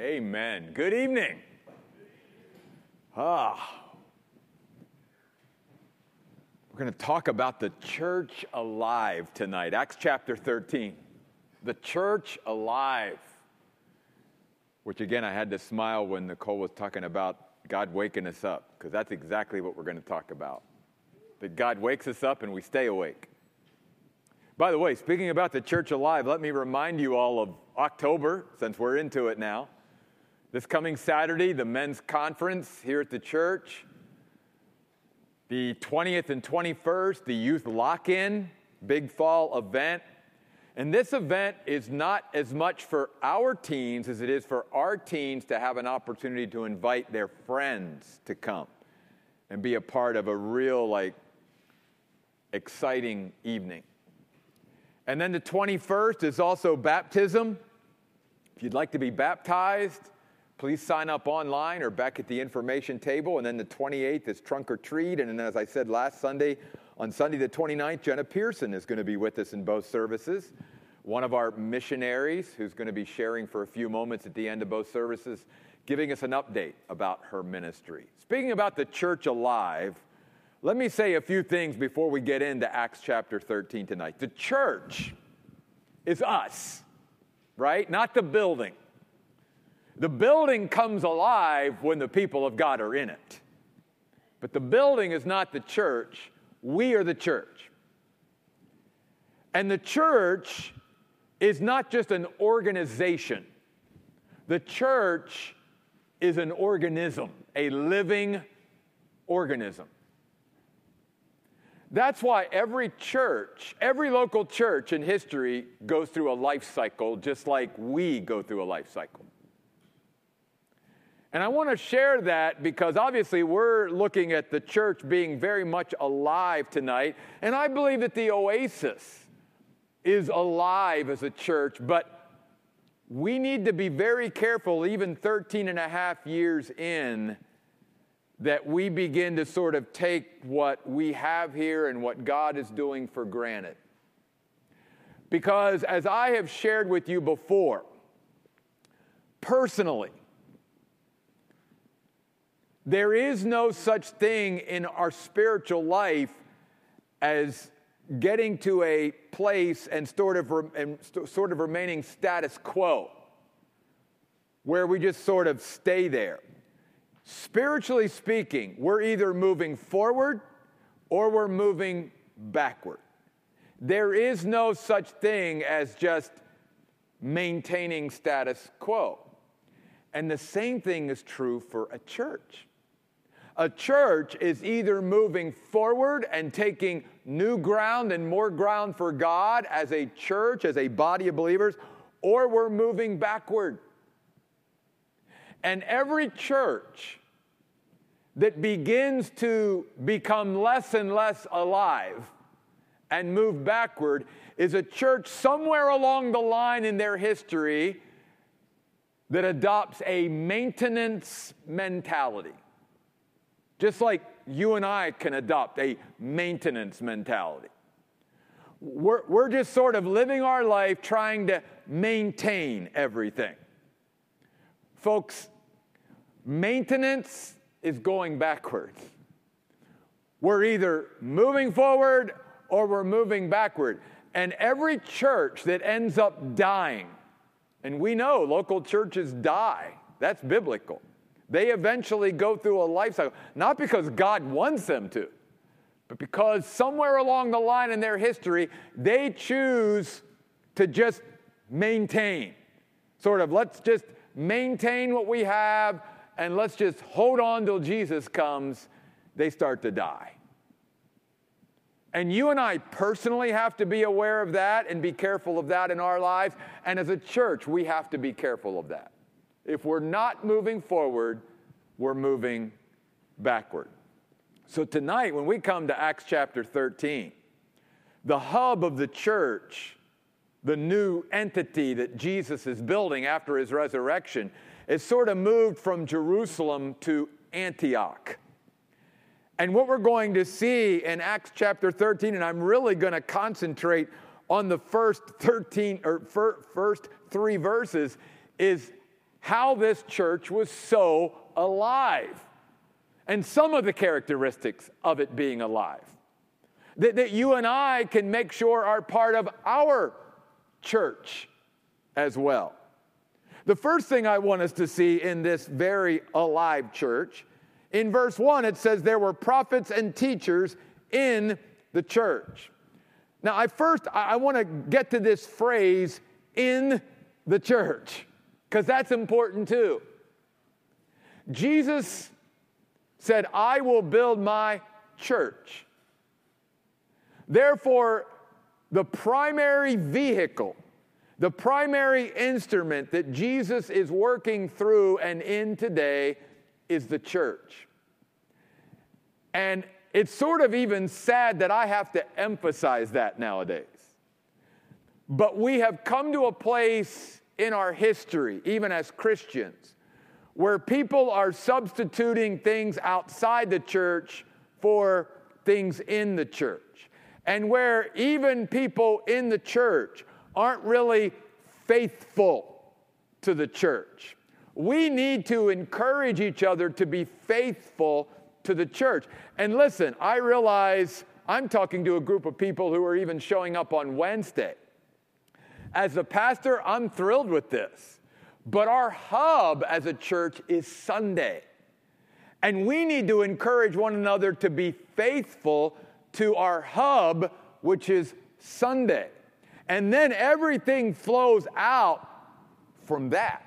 Amen. Good evening. Ah. We're going to talk about the church alive tonight. Acts chapter 13. The church alive. Which again, I had to smile when Nicole was talking about God waking us up, because that's exactly what we're going to talk about. That God wakes us up and we stay awake. By the way, speaking about the church alive, let me remind you all of October, since we're into it now. This coming Saturday, the men's conference here at the church. The 20th and 21st, the youth lock in, big fall event. And this event is not as much for our teens as it is for our teens to have an opportunity to invite their friends to come and be a part of a real, like, exciting evening. And then the 21st is also baptism. If you'd like to be baptized, please sign up online or back at the information table. And then the 28th is trunk or treat. And then, as I said last Sunday, on Sunday the 29th, Jenna Pearson is going to be with us in both services. One of our missionaries who's going to be sharing for a few moments at the end of both services, giving us an update about her ministry. Speaking about the church alive, let me say a few things before we get into Acts chapter 13 tonight. The church is us, right? Not the building. The building comes alive when the people of God are in it. But the building is not the church, we are the church. And the church is not just an organization, the church is an organism, a living organism. That's why every church, every local church in history goes through a life cycle just like we go through a life cycle. And I want to share that because obviously we're looking at the church being very much alive tonight. And I believe that the Oasis is alive as a church, but we need to be very careful, even 13 and a half years in, that we begin to sort of take what we have here and what God is doing for granted. Because as I have shared with you before, personally, there is no such thing in our spiritual life as getting to a place and sort of, and sort of remaining status quo, where we just sort of stay there. Spiritually speaking, we're either moving forward or we're moving backward. There is no such thing as just maintaining status quo. And the same thing is true for a church. A church is either moving forward and taking new ground and more ground for God as a church, as a body of believers, or we're moving backward. And every church that begins to become less and less alive and move backward is a church somewhere along the line in their history that adopts a maintenance mentality. Just like you and I can adopt a maintenance mentality. We're, we're just sort of living our life trying to maintain everything. Folks, Maintenance is going backwards. We're either moving forward or we're moving backward. And every church that ends up dying, and we know local churches die, that's biblical. They eventually go through a life cycle, not because God wants them to, but because somewhere along the line in their history, they choose to just maintain. Sort of, let's just maintain what we have and let's just hold on till Jesus comes, they start to die. And you and I personally have to be aware of that and be careful of that in our lives. And as a church, we have to be careful of that. If we're not moving forward, we're moving backward. So tonight, when we come to Acts chapter 13, the hub of the church, the new entity that Jesus is building after his resurrection, is sort of moved from Jerusalem to Antioch. And what we're going to see in Acts chapter 13, and I'm really going to concentrate on the first 13 or first three verses, is how this church was so alive and some of the characteristics of it being alive that, that you and I can make sure are part of our church as well. The first thing I want us to see in this very alive church, in verse 1, it says there were prophets and teachers in the church. Now, I first I, I want to get to this phrase in the church because that's important too. Jesus said, I will build my church. Therefore, the primary vehicle, the primary instrument that Jesus is working through and in today is the church. And it's sort of even sad that I have to emphasize that nowadays. But we have come to a place in our history, even as Christians, where people are substituting things outside the church for things in the church. And where even people in the church aren't really faithful to the church. We need to encourage each other to be faithful to the church. And listen, I realize I'm talking to a group of people who are even showing up on Wednesday. As a pastor, I'm thrilled with this. But our hub as a church is Sunday. And we need to encourage one another to be faithful to our hub, which is Sunday. And then everything flows out from that.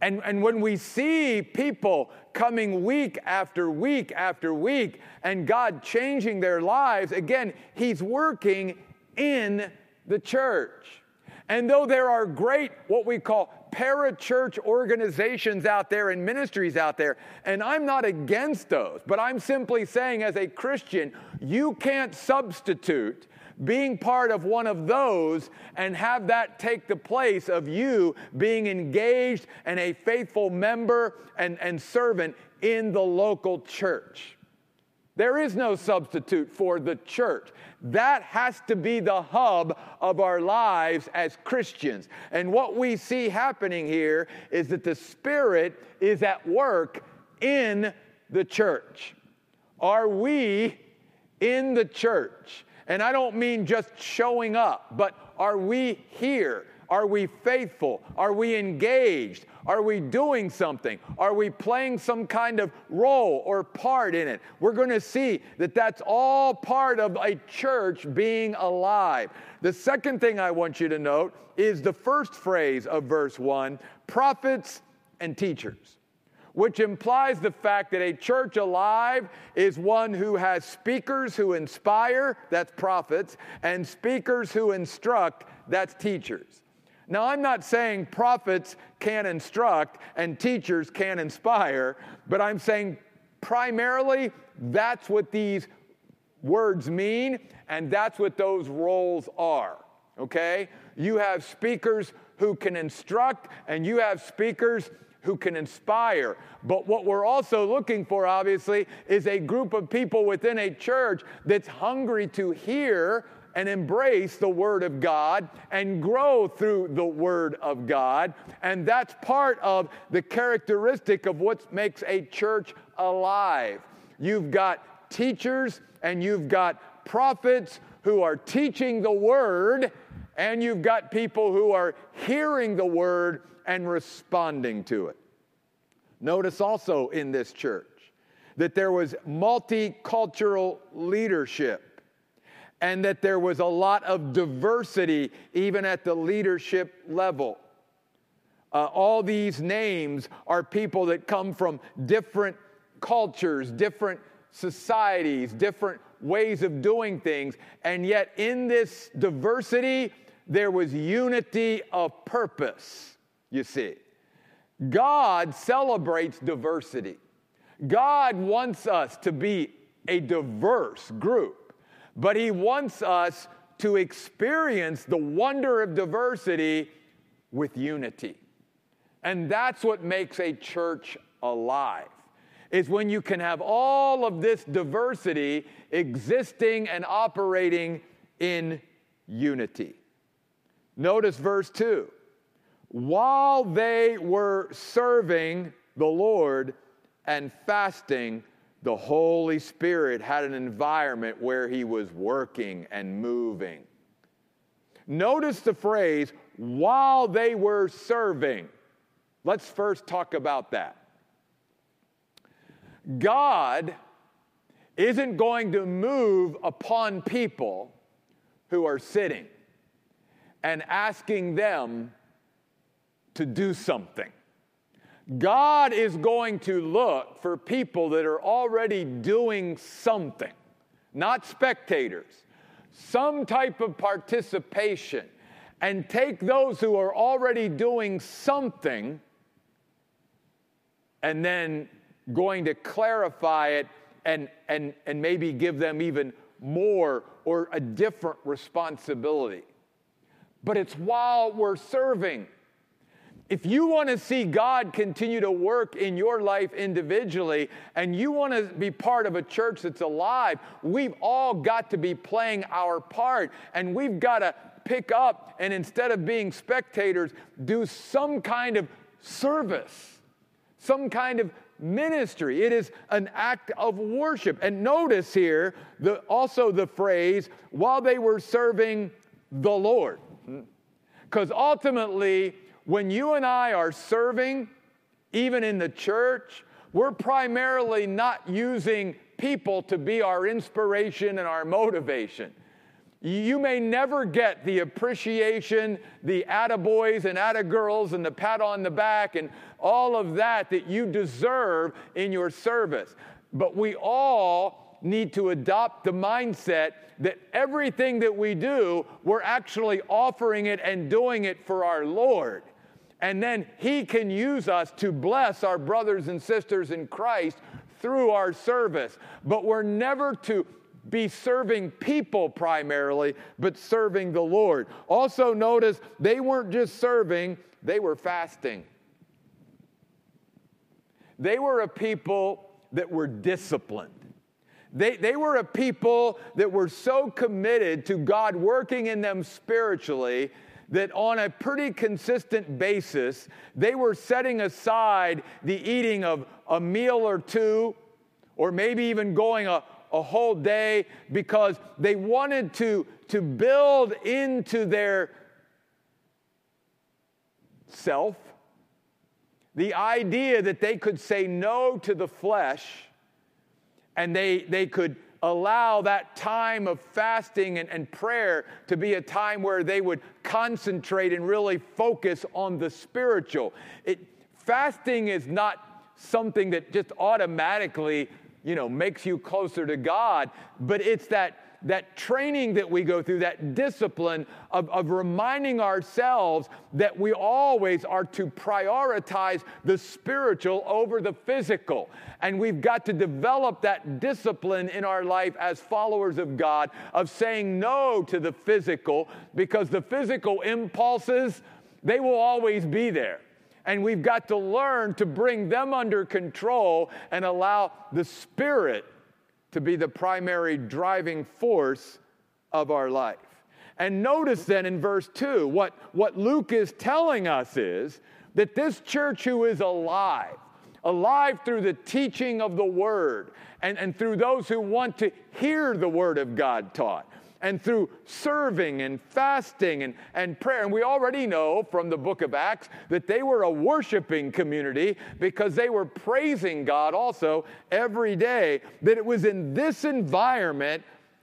And, and when we see people coming week after week after week and God changing their lives, again, He's working in the church. And though there are great, what we call parachurch organizations out there and ministries out there, and I'm not against those, but I'm simply saying as a Christian, you can't substitute being part of one of those and have that take the place of you being engaged and a faithful member and, and servant in the local church. There is no substitute for the church. That has to be the hub of our lives as Christians. And what we see happening here is that the Spirit is at work in the church. Are we in the church? And I don't mean just showing up, but are we here? Are we faithful? Are we engaged? Are we doing something? Are we playing some kind of role or part in it? We're going to see that that's all part of a church being alive. The second thing I want you to note is the first phrase of verse 1 prophets and teachers which implies the fact that a church alive is one who has speakers who inspire, that's prophets, and speakers who instruct, that's teachers. Now, I'm not saying prophets can instruct and teachers can inspire, but I'm saying primarily that's what these words mean, and that's what those roles are. Okay? You have speakers who can instruct, and you have speakers who can inspire. But what we're also looking for, obviously, is a group of people within a church that's hungry to hear and embrace the Word of God and grow through the Word of God. And that's part of the characteristic of what makes a church alive. You've got teachers and you've got prophets who are teaching the Word, and you've got people who are hearing the Word and responding to it. Notice also in this church that there was multicultural leadership and that there was a lot of diversity even at the leadership level. Uh, all these names are people that come from different cultures, different societies, different ways of doing things, and yet in this diversity, there was unity of purpose, you see. God celebrates diversity. God wants us to be a diverse group, but He wants us to experience the wonder of diversity with unity. And that's what makes a church alive. Is when you can have all of this diversity existing and operating in unity. Notice verse 2 while they were serving the Lord and fasting, the Holy Spirit had an environment where He was working and moving. Notice the phrase, while they were serving. Let's first talk about that. God isn't going to move upon people who are sitting and asking them to do something. God is going to look for people that are already doing something, not spectators, some type of participation, and take those who are already doing something and then going to clarify it and, and, and maybe give them even more or a different responsibility. But it's while we're serving. If you want to see God continue to work in your life individually and you want to be part of a church that's alive, we've all got to be playing our part and we've got to pick up and instead of being spectators, do some kind of service, some kind of ministry. It is an act of worship. And notice here the, also the phrase, while they were serving the Lord. Hmm. Because ultimately, when you and I are serving, even in the church, we're primarily not using people to be our inspiration and our motivation. You may never get the appreciation, the attaboys and attagirls and the pat on the back and all of that that you deserve in your service. But we all need to adopt the mindset that everything that we do, we're actually offering it and doing it for our Lord. And then He can use us to bless our brothers and sisters in Christ through our service. But we're never to be serving people primarily, but serving the Lord. Also, notice they weren't just serving, they were fasting. They were a people that were disciplined. They, they were a people that were so committed to God working in them spiritually that on a pretty consistent basis, they were setting aside the eating of a meal or two, or maybe even going a, a whole day because they wanted to, to build into their self the idea that they could say no to the flesh and they, they could allow that time of fasting and, and prayer to be a time where they would concentrate and really focus on the spiritual. It, fasting is not something that just automatically you know, makes you closer to God, but it's that that training that we go through, that discipline of, of reminding ourselves that we always are to prioritize the spiritual over the physical. And we've got to develop that discipline in our life as followers of God of saying no to the physical because the physical impulses, they will always be there. And we've got to learn to bring them under control and allow the Spirit to be the primary driving force of our life. And notice then in verse 2, what, what Luke is telling us is that this church who is alive, alive through the teaching of the word and, and through those who want to hear the word of God taught, and through serving and fasting and, and prayer. And we already know from the book of Acts that they were a worshiping community because they were praising God also every day. That it was in this environment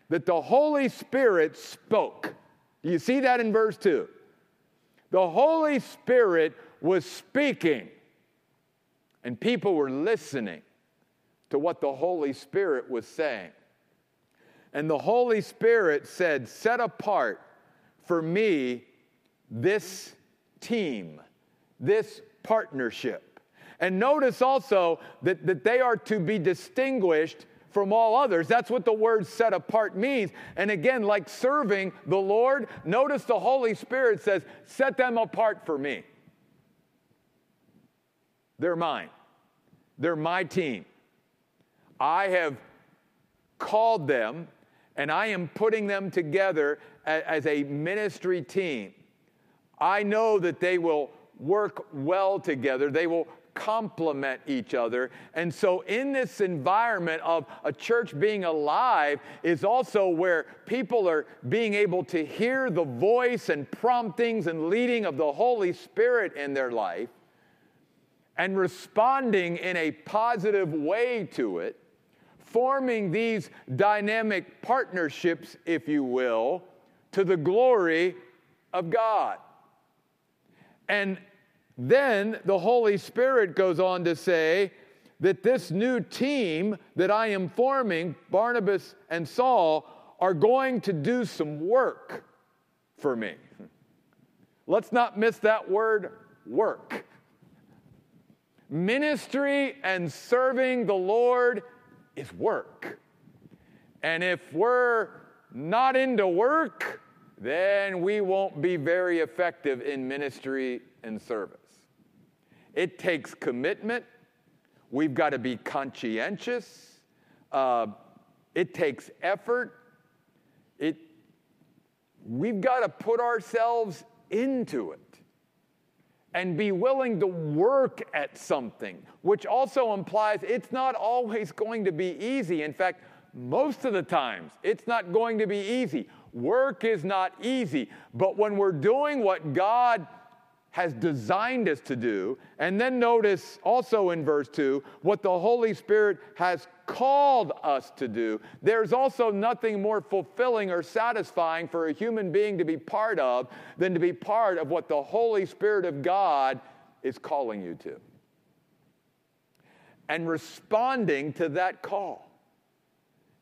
that the Holy Spirit spoke. You see that in verse 2. The Holy Spirit was speaking, and people were listening to what the Holy Spirit was saying. And the Holy Spirit said, Set apart for me this team, this partnership. And notice also that, that they are to be distinguished from all others. That's what the word set apart means. And again, like serving the Lord, notice the Holy Spirit says, Set them apart for me. They're mine, they're my team. I have called them and I am putting them together as a ministry team. I know that they will work well together. They will complement each other. And so, in this environment of a church being alive, is also where people are being able to hear the voice and promptings and leading of the Holy Spirit in their life and responding in a positive way to it, forming these dynamic partnerships, if you will, to the glory of God. And then the Holy Spirit goes on to say that this new team that I am forming, Barnabas and Saul, are going to do some work for me. Let's not miss that word work. Ministry and serving the Lord is work. And if we're not into work, then we won't be very effective in ministry and service. It takes commitment. We've got to be conscientious. Uh, it takes effort. It, we've got to put ourselves into it and be willing to work at something, which also implies it's not always going to be easy. In fact, most of the times, it's not going to be easy. Work is not easy. But when we're doing what God has designed us to do. And then notice also in verse 2 what the Holy Spirit has called us to do. There's also nothing more fulfilling or satisfying for a human being to be part of than to be part of what the Holy Spirit of God is calling you to. And responding to that call.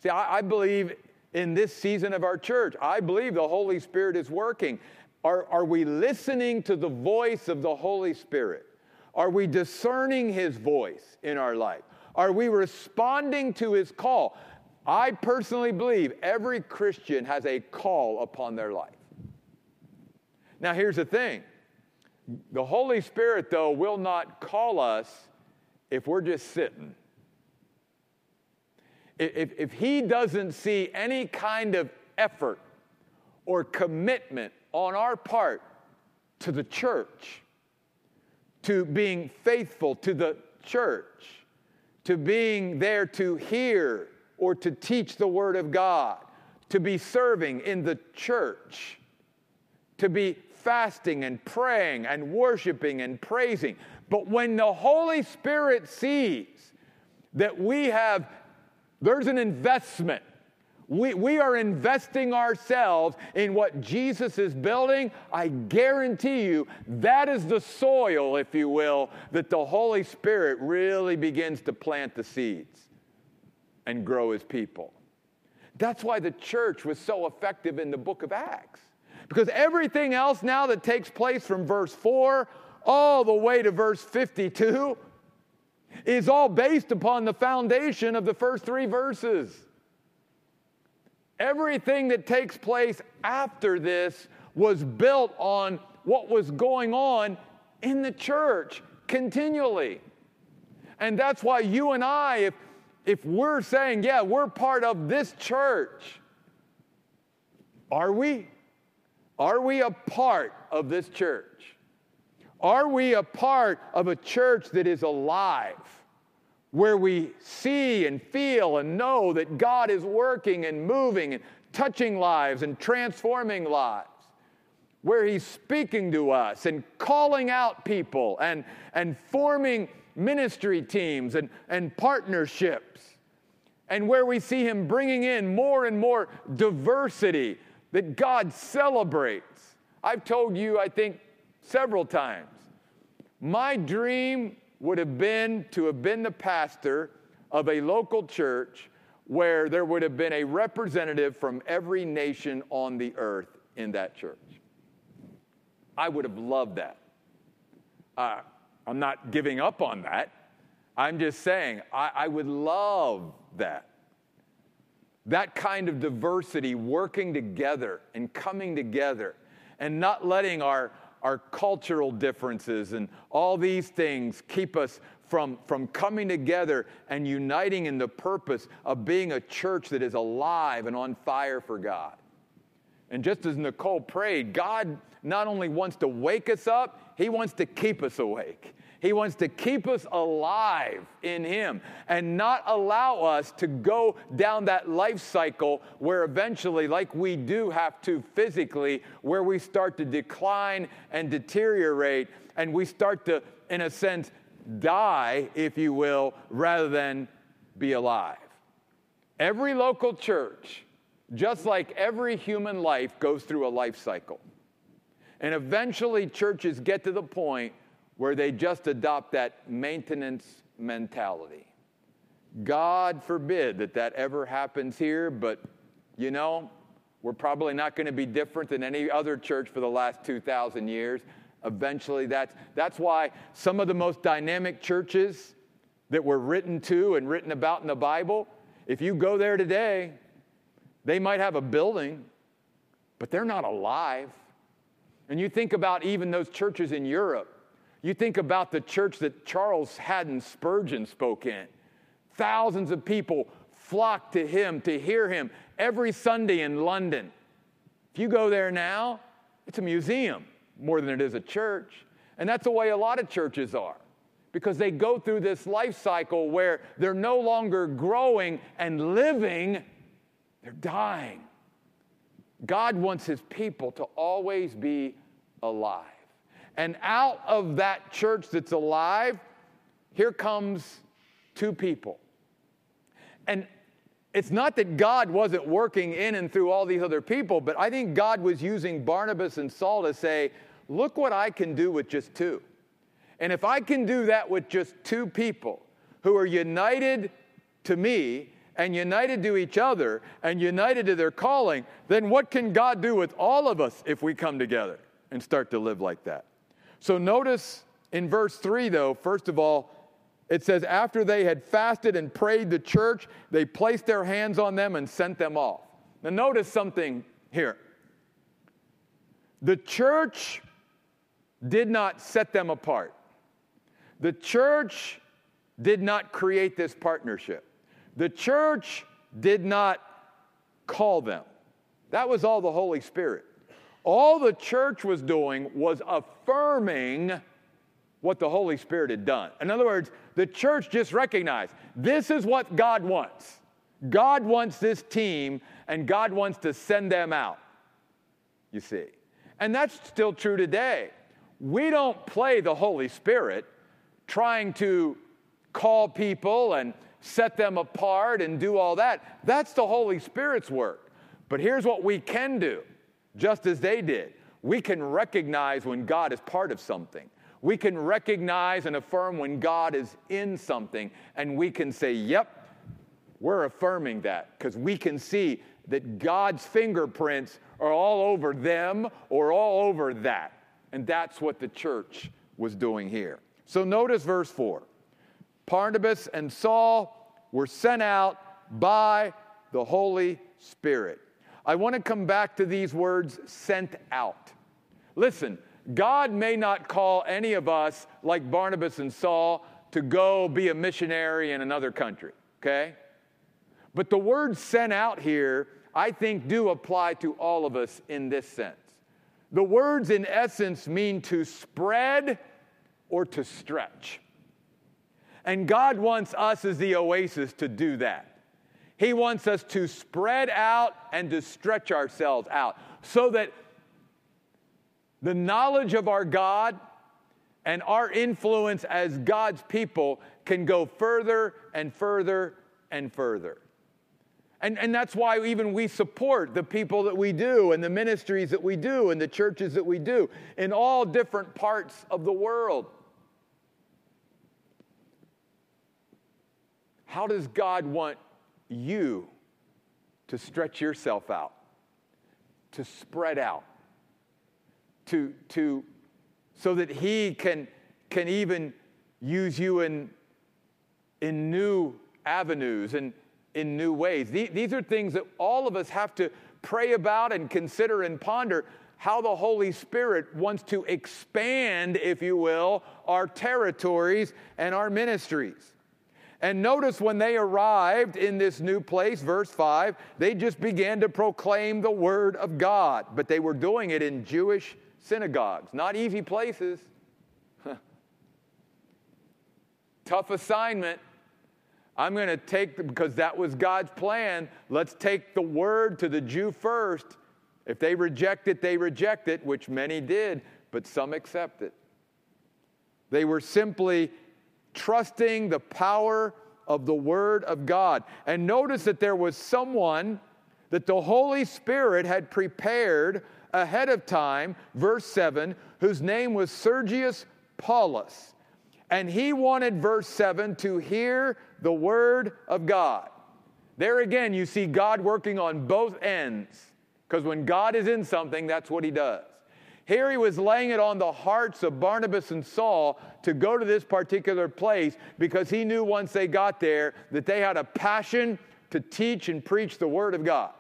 See, I, I believe in this season of our church, I believe the Holy Spirit is working. Are, are we listening to the voice of the Holy Spirit? Are we discerning His voice in our life? Are we responding to His call? I personally believe every Christian has a call upon their life. Now, here's the thing the Holy Spirit, though, will not call us if we're just sitting. If, if He doesn't see any kind of effort or commitment on our part to the church, to being faithful to the church, to being there to hear or to teach the Word of God, to be serving in the church, to be fasting and praying and worshiping and praising. But when the Holy Spirit sees that we have, there's an investment we, we are investing ourselves in what Jesus is building. I guarantee you that is the soil, if you will, that the Holy Spirit really begins to plant the seeds and grow his people. That's why the church was so effective in the book of Acts. Because everything else now that takes place from verse 4 all the way to verse 52 is all based upon the foundation of the first three verses. Everything that takes place after this was built on what was going on in the church continually. And that's why you and I, if, if we're saying, yeah, we're part of this church, are we? Are we a part of this church? Are we a part of a church that is alive? Where we see and feel and know that God is working and moving and touching lives and transforming lives, where He's speaking to us and calling out people and, and forming ministry teams and, and partnerships, and where we see Him bringing in more and more diversity that God celebrates. I've told you, I think, several times. My dream would have been to have been the pastor of a local church where there would have been a representative from every nation on the earth in that church. I would have loved that. Uh, I'm not giving up on that. I'm just saying, I, I would love that. That kind of diversity working together and coming together and not letting our, our cultural differences and all these things keep us from, from coming together and uniting in the purpose of being a church that is alive and on fire for God. And just as Nicole prayed, God not only wants to wake us up, He wants to keep us awake. He wants to keep us alive in Him and not allow us to go down that life cycle where eventually, like we do have to physically, where we start to decline and deteriorate and we start to, in a sense, die, if you will, rather than be alive. Every local church, just like every human life, goes through a life cycle. And eventually, churches get to the point where they just adopt that maintenance mentality. God forbid that that ever happens here, but you know, we're probably not going to be different than any other church for the last 2,000 years. Eventually, that's, that's why some of the most dynamic churches that were written to and written about in the Bible, if you go there today, they might have a building, but they're not alive. And you think about even those churches in Europe you think about the church that Charles Haddon Spurgeon spoke in. Thousands of people flocked to him to hear him every Sunday in London. If you go there now, it's a museum more than it is a church. And that's the way a lot of churches are because they go through this life cycle where they're no longer growing and living, they're dying. God wants his people to always be alive. And out of that church that's alive, here comes two people. And it's not that God wasn't working in and through all these other people, but I think God was using Barnabas and Saul to say, look what I can do with just two. And if I can do that with just two people who are united to me and united to each other and united to their calling, then what can God do with all of us if we come together and start to live like that? So notice in verse 3, though, first of all, it says, after they had fasted and prayed the church, they placed their hands on them and sent them off. Now, notice something here. The church did not set them apart, the church did not create this partnership, the church did not call them. That was all the Holy Spirit. All the church was doing was affirming what the Holy Spirit had done. In other words, the church just recognized this is what God wants. God wants this team, and God wants to send them out. You see. And that's still true today. We don't play the Holy Spirit trying to call people and set them apart and do all that. That's the Holy Spirit's work. But here's what we can do just as they did. We can recognize when God is part of something. We can recognize and affirm when God is in something, and we can say, Yep, we're affirming that because we can see that God's fingerprints are all over them or all over that. And that's what the church was doing here. So notice verse 4 Barnabas and Saul were sent out by the Holy Spirit. I want to come back to these words sent out. Listen, God may not call any of us, like Barnabas and Saul, to go be a missionary in another country, okay? But the words sent out here, I think, do apply to all of us in this sense. The words, in essence, mean to spread or to stretch. And God wants us as the oasis to do that. He wants us to spread out and to stretch ourselves out so that the knowledge of our God and our influence as God's people can go further and further and further. And, and that's why even we support the people that we do and the ministries that we do and the churches that we do in all different parts of the world. How does God want you to stretch yourself out, to spread out, to, to, so that He can, can even use you in, in new avenues and in new ways. These are things that all of us have to pray about and consider and ponder how the Holy Spirit wants to expand, if you will, our territories and our ministries. And notice when they arrived in this new place, verse 5, they just began to proclaim the word of God, but they were doing it in Jewish synagogues, not easy places. Tough assignment. I'm going to take, because that was God's plan, let's take the word to the Jew first. If they reject it, they reject it, which many did, but some accept it. They were simply trusting the power of the Word of God. And notice that there was someone that the Holy Spirit had prepared ahead of time, verse 7, whose name was Sergius Paulus. And he wanted, verse 7, to hear the Word of God. There again, you see God working on both ends. Because when God is in something, that's what he does. Here he was laying it on the hearts of Barnabas and Saul to go to this particular place because he knew once they got there that they had a passion to teach and preach the Word of God.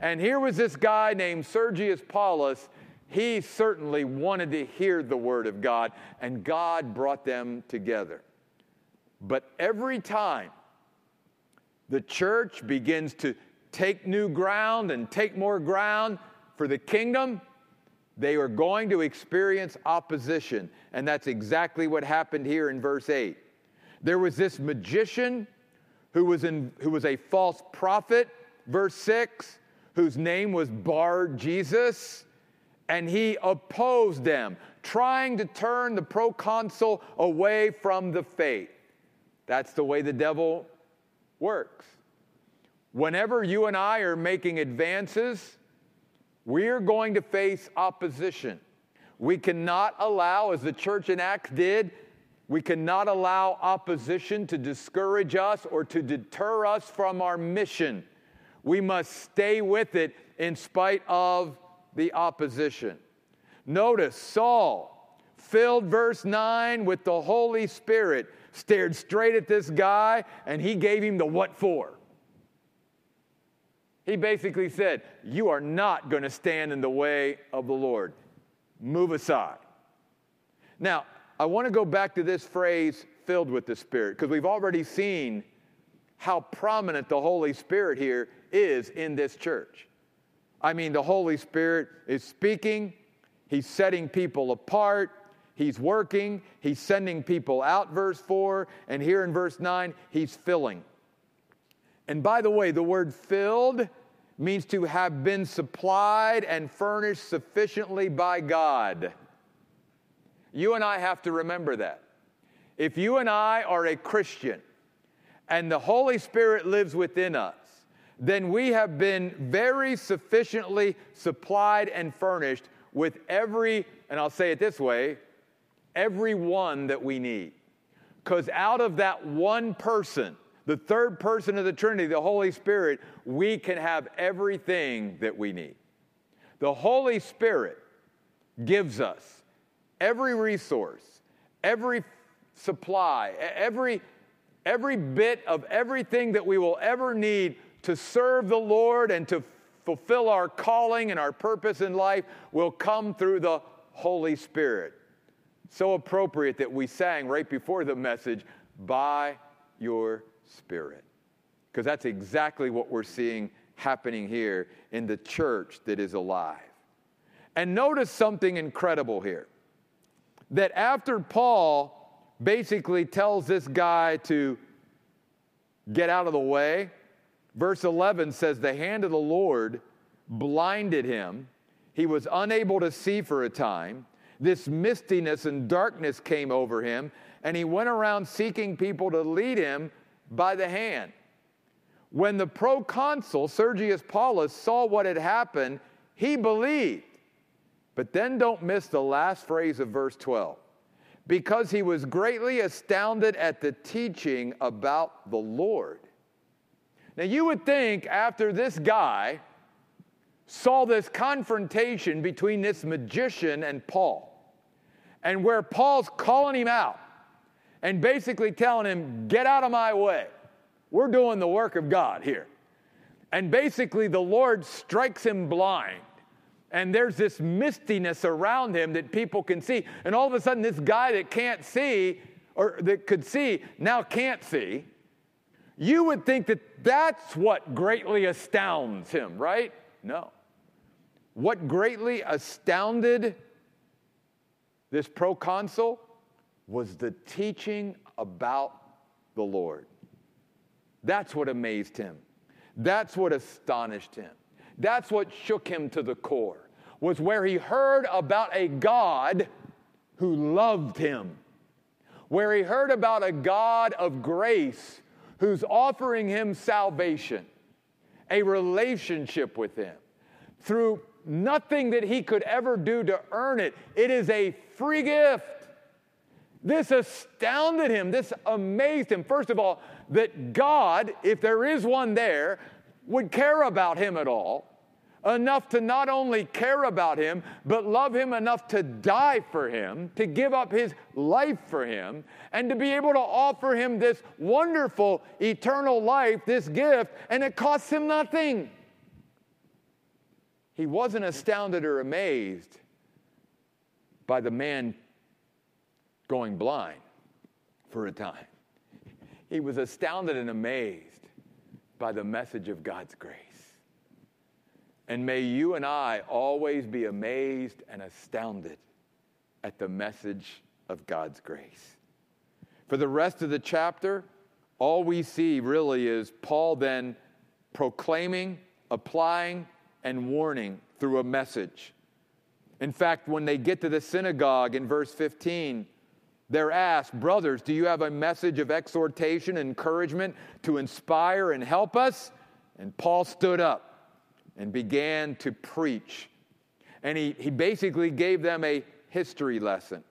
And here was this guy named Sergius Paulus. He certainly wanted to hear the Word of God, and God brought them together. But every time the church begins to take new ground and take more ground for the kingdom, they are going to experience opposition. And that's exactly what happened here in verse 8. There was this magician who was, in, who was a false prophet, verse 6, whose name was Bar Jesus, and he opposed them, trying to turn the proconsul away from the faith. That's the way the devil works. Whenever you and I are making advances, we're going to face opposition. We cannot allow, as the church in Acts did, we cannot allow opposition to discourage us or to deter us from our mission. We must stay with it in spite of the opposition. Notice Saul, filled verse 9 with the Holy Spirit, stared straight at this guy and he gave him the what for. He basically said, You are not going to stand in the way of the Lord. Move aside. Now, I want to go back to this phrase, filled with the Spirit, because we've already seen how prominent the Holy Spirit here is in this church. I mean, the Holy Spirit is speaking, He's setting people apart, He's working, He's sending people out, verse 4, and here in verse 9, He's filling. And by the way, the word filled means to have been supplied and furnished sufficiently by God. You and I have to remember that. If you and I are a Christian and the Holy Spirit lives within us, then we have been very sufficiently supplied and furnished with every, and I'll say it this way, every one that we need. Because out of that one person, the third person of the Trinity, the Holy Spirit, we can have everything that we need. The Holy Spirit gives us every resource, every supply, every, every bit of everything that we will ever need to serve the Lord and to fulfill our calling and our purpose in life will come through the Holy Spirit. So appropriate that we sang right before the message, by your Spirit. Because that's exactly what we're seeing happening here in the church that is alive. And notice something incredible here that after Paul basically tells this guy to get out of the way, verse 11 says, The hand of the Lord blinded him. He was unable to see for a time. This mistiness and darkness came over him, and he went around seeking people to lead him by the hand. When the proconsul, Sergius Paulus, saw what had happened, he believed. But then don't miss the last phrase of verse 12. Because he was greatly astounded at the teaching about the Lord. Now, you would think after this guy saw this confrontation between this magician and Paul, and where Paul's calling him out, and basically telling him, Get out of my way. We're doing the work of God here. And basically, the Lord strikes him blind. And there's this mistiness around him that people can see. And all of a sudden, this guy that can't see, or that could see, now can't see. You would think that that's what greatly astounds him, right? No. What greatly astounded this proconsul was the teaching about the Lord. That's what amazed him. That's what astonished him. That's what shook him to the core, was where he heard about a God who loved him, where he heard about a God of grace who's offering him salvation, a relationship with him through nothing that he could ever do to earn it. It is a free gift. This astounded him. This amazed him. First of all, that God, if there is one there, would care about him at all, enough to not only care about him, but love him enough to die for him, to give up his life for him, and to be able to offer him this wonderful eternal life, this gift, and it costs him nothing. He wasn't astounded or amazed by the man going blind for a time. He was astounded and amazed by the message of God's grace. And may you and I always be amazed and astounded at the message of God's grace. For the rest of the chapter, all we see really is Paul then proclaiming, applying, and warning through a message. In fact, when they get to the synagogue in verse 15, they're asked, Brothers, do you have a message of exhortation, encouragement to inspire and help us? And Paul stood up and began to preach. And he, he basically gave them a history lesson.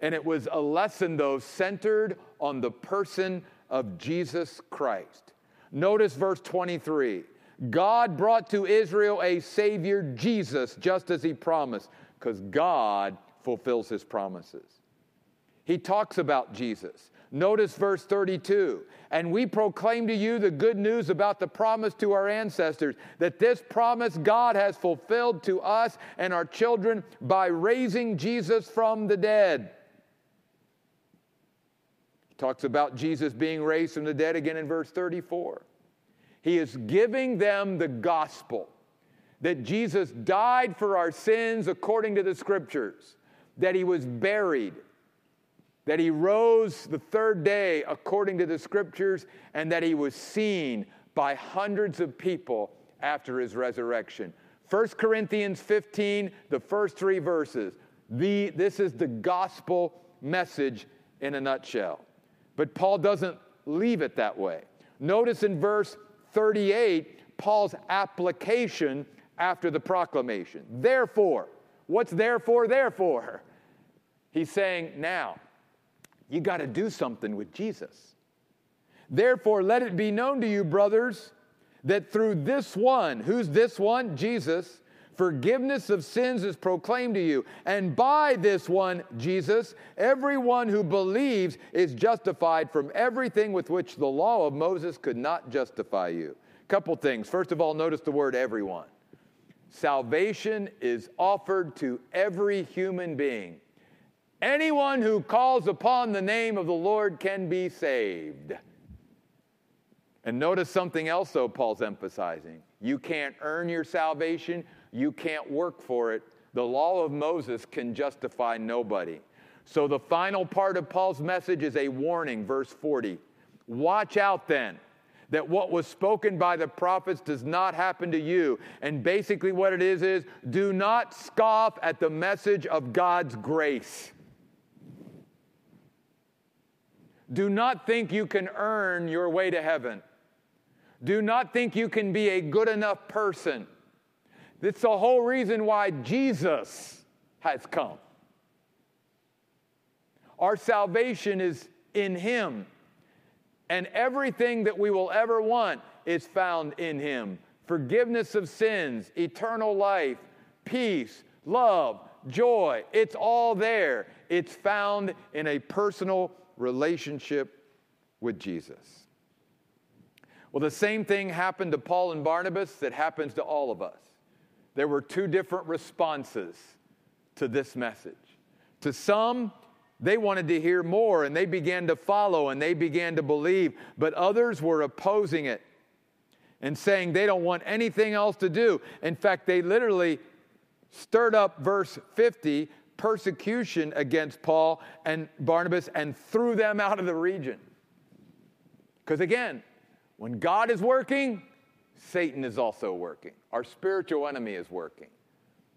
And it was a lesson, though, centered on the person of Jesus Christ. Notice verse 23 God brought to Israel a Savior, Jesus, just as He promised, because God fulfills His promises. He talks about Jesus. Notice verse 32 and we proclaim to you the good news about the promise to our ancestors, that this promise God has fulfilled to us and our children by raising Jesus from the dead. He talks about Jesus being raised from the dead again in verse 34. He is giving them the gospel that Jesus died for our sins according to the scriptures, that he was buried, that he rose the third day according to the scriptures, and that he was seen by hundreds of people after his resurrection. 1 Corinthians 15, the first three verses. The, this is the gospel message in a nutshell. But Paul doesn't leave it that way. Notice in verse 38, Paul's application after the proclamation. Therefore, what's therefore, therefore? He's saying, now, you got to do something with Jesus. Therefore, let it be known to you, brothers, that through this one, who's this one? Jesus, forgiveness of sins is proclaimed to you. And by this one, Jesus, everyone who believes is justified from everything with which the law of Moses could not justify you. Couple things. First of all, notice the word everyone. Salvation is offered to every human being. Anyone who calls upon the name of the Lord can be saved. And notice something else, though, Paul's emphasizing. You can't earn your salvation, you can't work for it. The law of Moses can justify nobody. So the final part of Paul's message is a warning, verse 40. Watch out then that what was spoken by the prophets does not happen to you. And basically, what it is is do not scoff at the message of God's grace. Do not think you can earn your way to heaven. Do not think you can be a good enough person. That's the whole reason why Jesus has come. Our salvation is in Him, and everything that we will ever want is found in Him forgiveness of sins, eternal life, peace, love, joy. It's all there. It's found in a personal relationship with Jesus. Well, the same thing happened to Paul and Barnabas that happens to all of us there were two different responses to this message. To some, they wanted to hear more and they began to follow and they began to believe, but others were opposing it and saying they don't want anything else to do. In fact, they literally stirred up verse 50 persecution against Paul and Barnabas and threw them out of the region. Because again, when God is working, Satan is also working. Our spiritual enemy is working.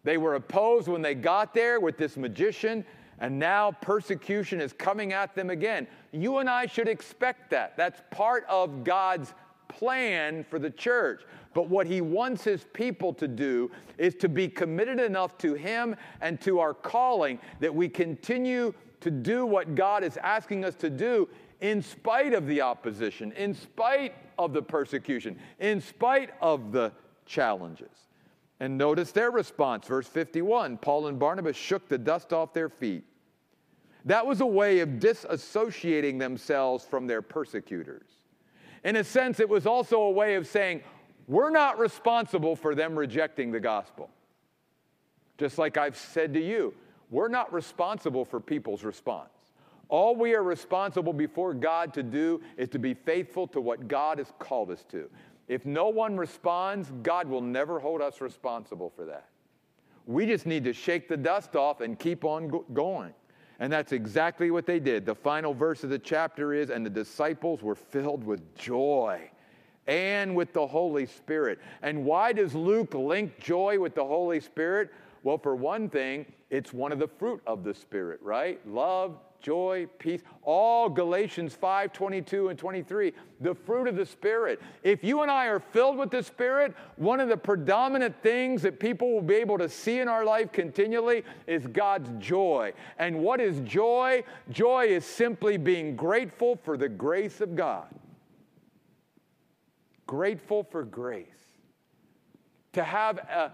They were opposed when they got there with this magician, and now persecution is coming at them again. You and I should expect that. That's part of God's plan for the church. But what he wants his people to do is to be committed enough to him and to our calling that we continue to do what God is asking us to do in spite of the opposition, in spite of the persecution, in spite of the challenges. And notice their response, verse 51 Paul and Barnabas shook the dust off their feet. That was a way of disassociating themselves from their persecutors. In a sense, it was also a way of saying, we're not responsible for them rejecting the gospel. Just like I've said to you, we're not responsible for people's response. All we are responsible before God to do is to be faithful to what God has called us to. If no one responds, God will never hold us responsible for that. We just need to shake the dust off and keep on go- going. And that's exactly what they did. The final verse of the chapter is And the disciples were filled with joy and with the Holy Spirit. And why does Luke link joy with the Holy Spirit? Well, for one thing, it's one of the fruit of the Spirit, right? Love, joy, peace, all Galatians 5 22 and 23, the fruit of the Spirit. If you and I are filled with the Spirit, one of the predominant things that people will be able to see in our life continually is God's joy. And what is joy? Joy is simply being grateful for the grace of God. Grateful for grace. To have a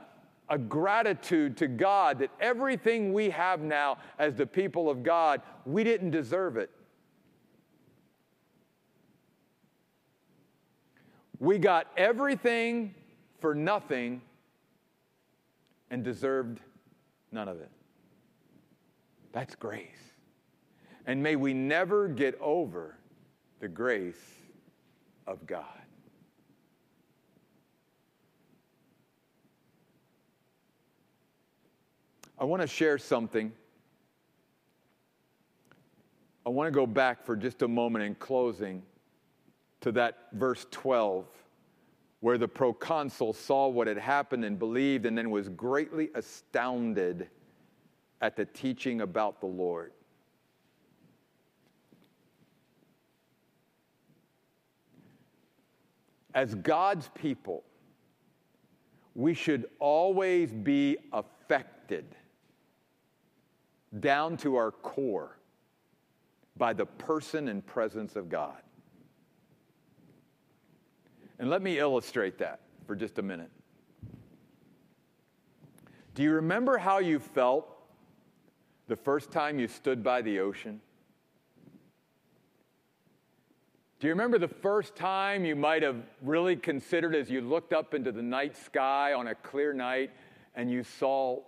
a gratitude to God that everything we have now as the people of God, we didn't deserve it. We got everything for nothing and deserved none of it. That's grace. And may we never get over the grace of God. I want to share something. I want to go back for just a moment in closing to that verse 12, where the proconsul saw what had happened and believed, and then was greatly astounded at the teaching about the Lord. As God's people, we should always be affected down to our core by the person and presence of God. And let me illustrate that for just a minute. Do you remember how you felt the first time you stood by the ocean? Do you remember the first time you might have really considered as you looked up into the night sky on a clear night and you saw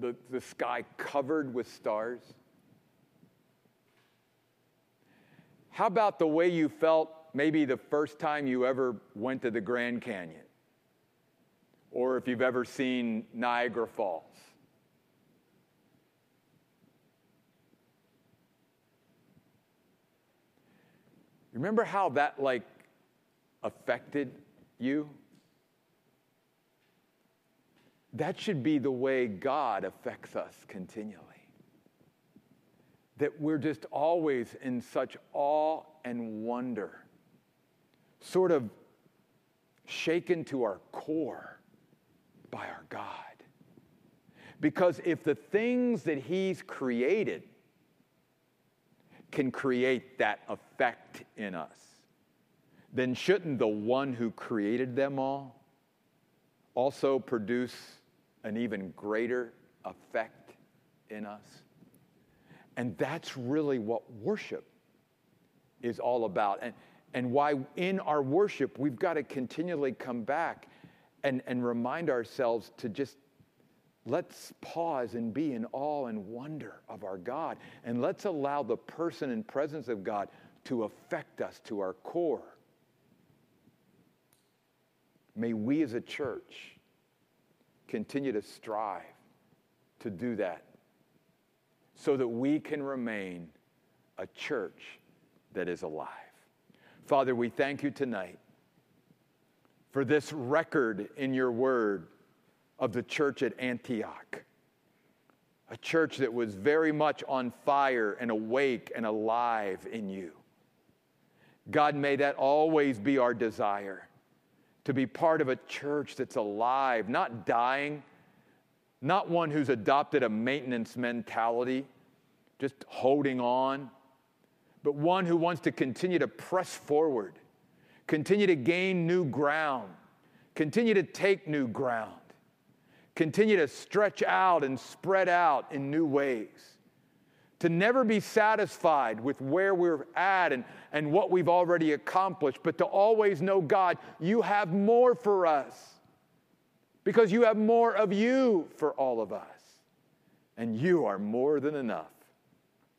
the, the sky covered with stars? How about the way you felt maybe the first time you ever went to the Grand Canyon? Or if you've ever seen Niagara Falls? Remember how that like affected you? That should be the way God affects us continually. That we're just always in such awe and wonder, sort of shaken to our core by our God. Because if the things that He's created can create that effect in us, then shouldn't the one who created them all also produce an even greater effect in us. And that's really what worship is all about. And, and why in our worship we've got to continually come back and, and remind ourselves to just let's pause and be in awe and wonder of our God. And let's allow the person and presence of God to affect us to our core. May we as a church continue to strive to do that so that we can remain a church that is alive. Father, we thank you tonight for this record in your word of the church at Antioch, a church that was very much on fire and awake and alive in you. God, may that always be our desire to be part of a church that's alive, not dying, not one who's adopted a maintenance mentality, just holding on, but one who wants to continue to press forward, continue to gain new ground, continue to take new ground, continue to stretch out and spread out in new ways to never be satisfied with where we're at and, and what we've already accomplished, but to always know, God, you have more for us because you have more of you for all of us. And you are more than enough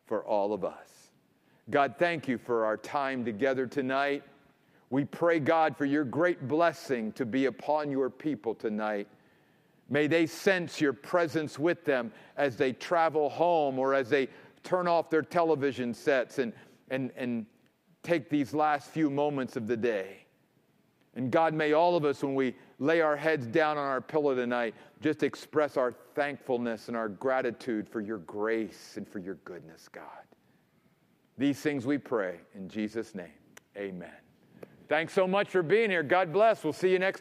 for all of us. God, thank you for our time together tonight. We pray, God, for your great blessing to be upon your people tonight. May they sense your presence with them as they travel home or as they turn off their television sets and, and, and take these last few moments of the day. And God, may all of us, when we lay our heads down on our pillow tonight, just express our thankfulness and our gratitude for your grace and for your goodness, God. These things we pray in Jesus' name. Amen. Thanks so much for being here. God bless. We'll see you next.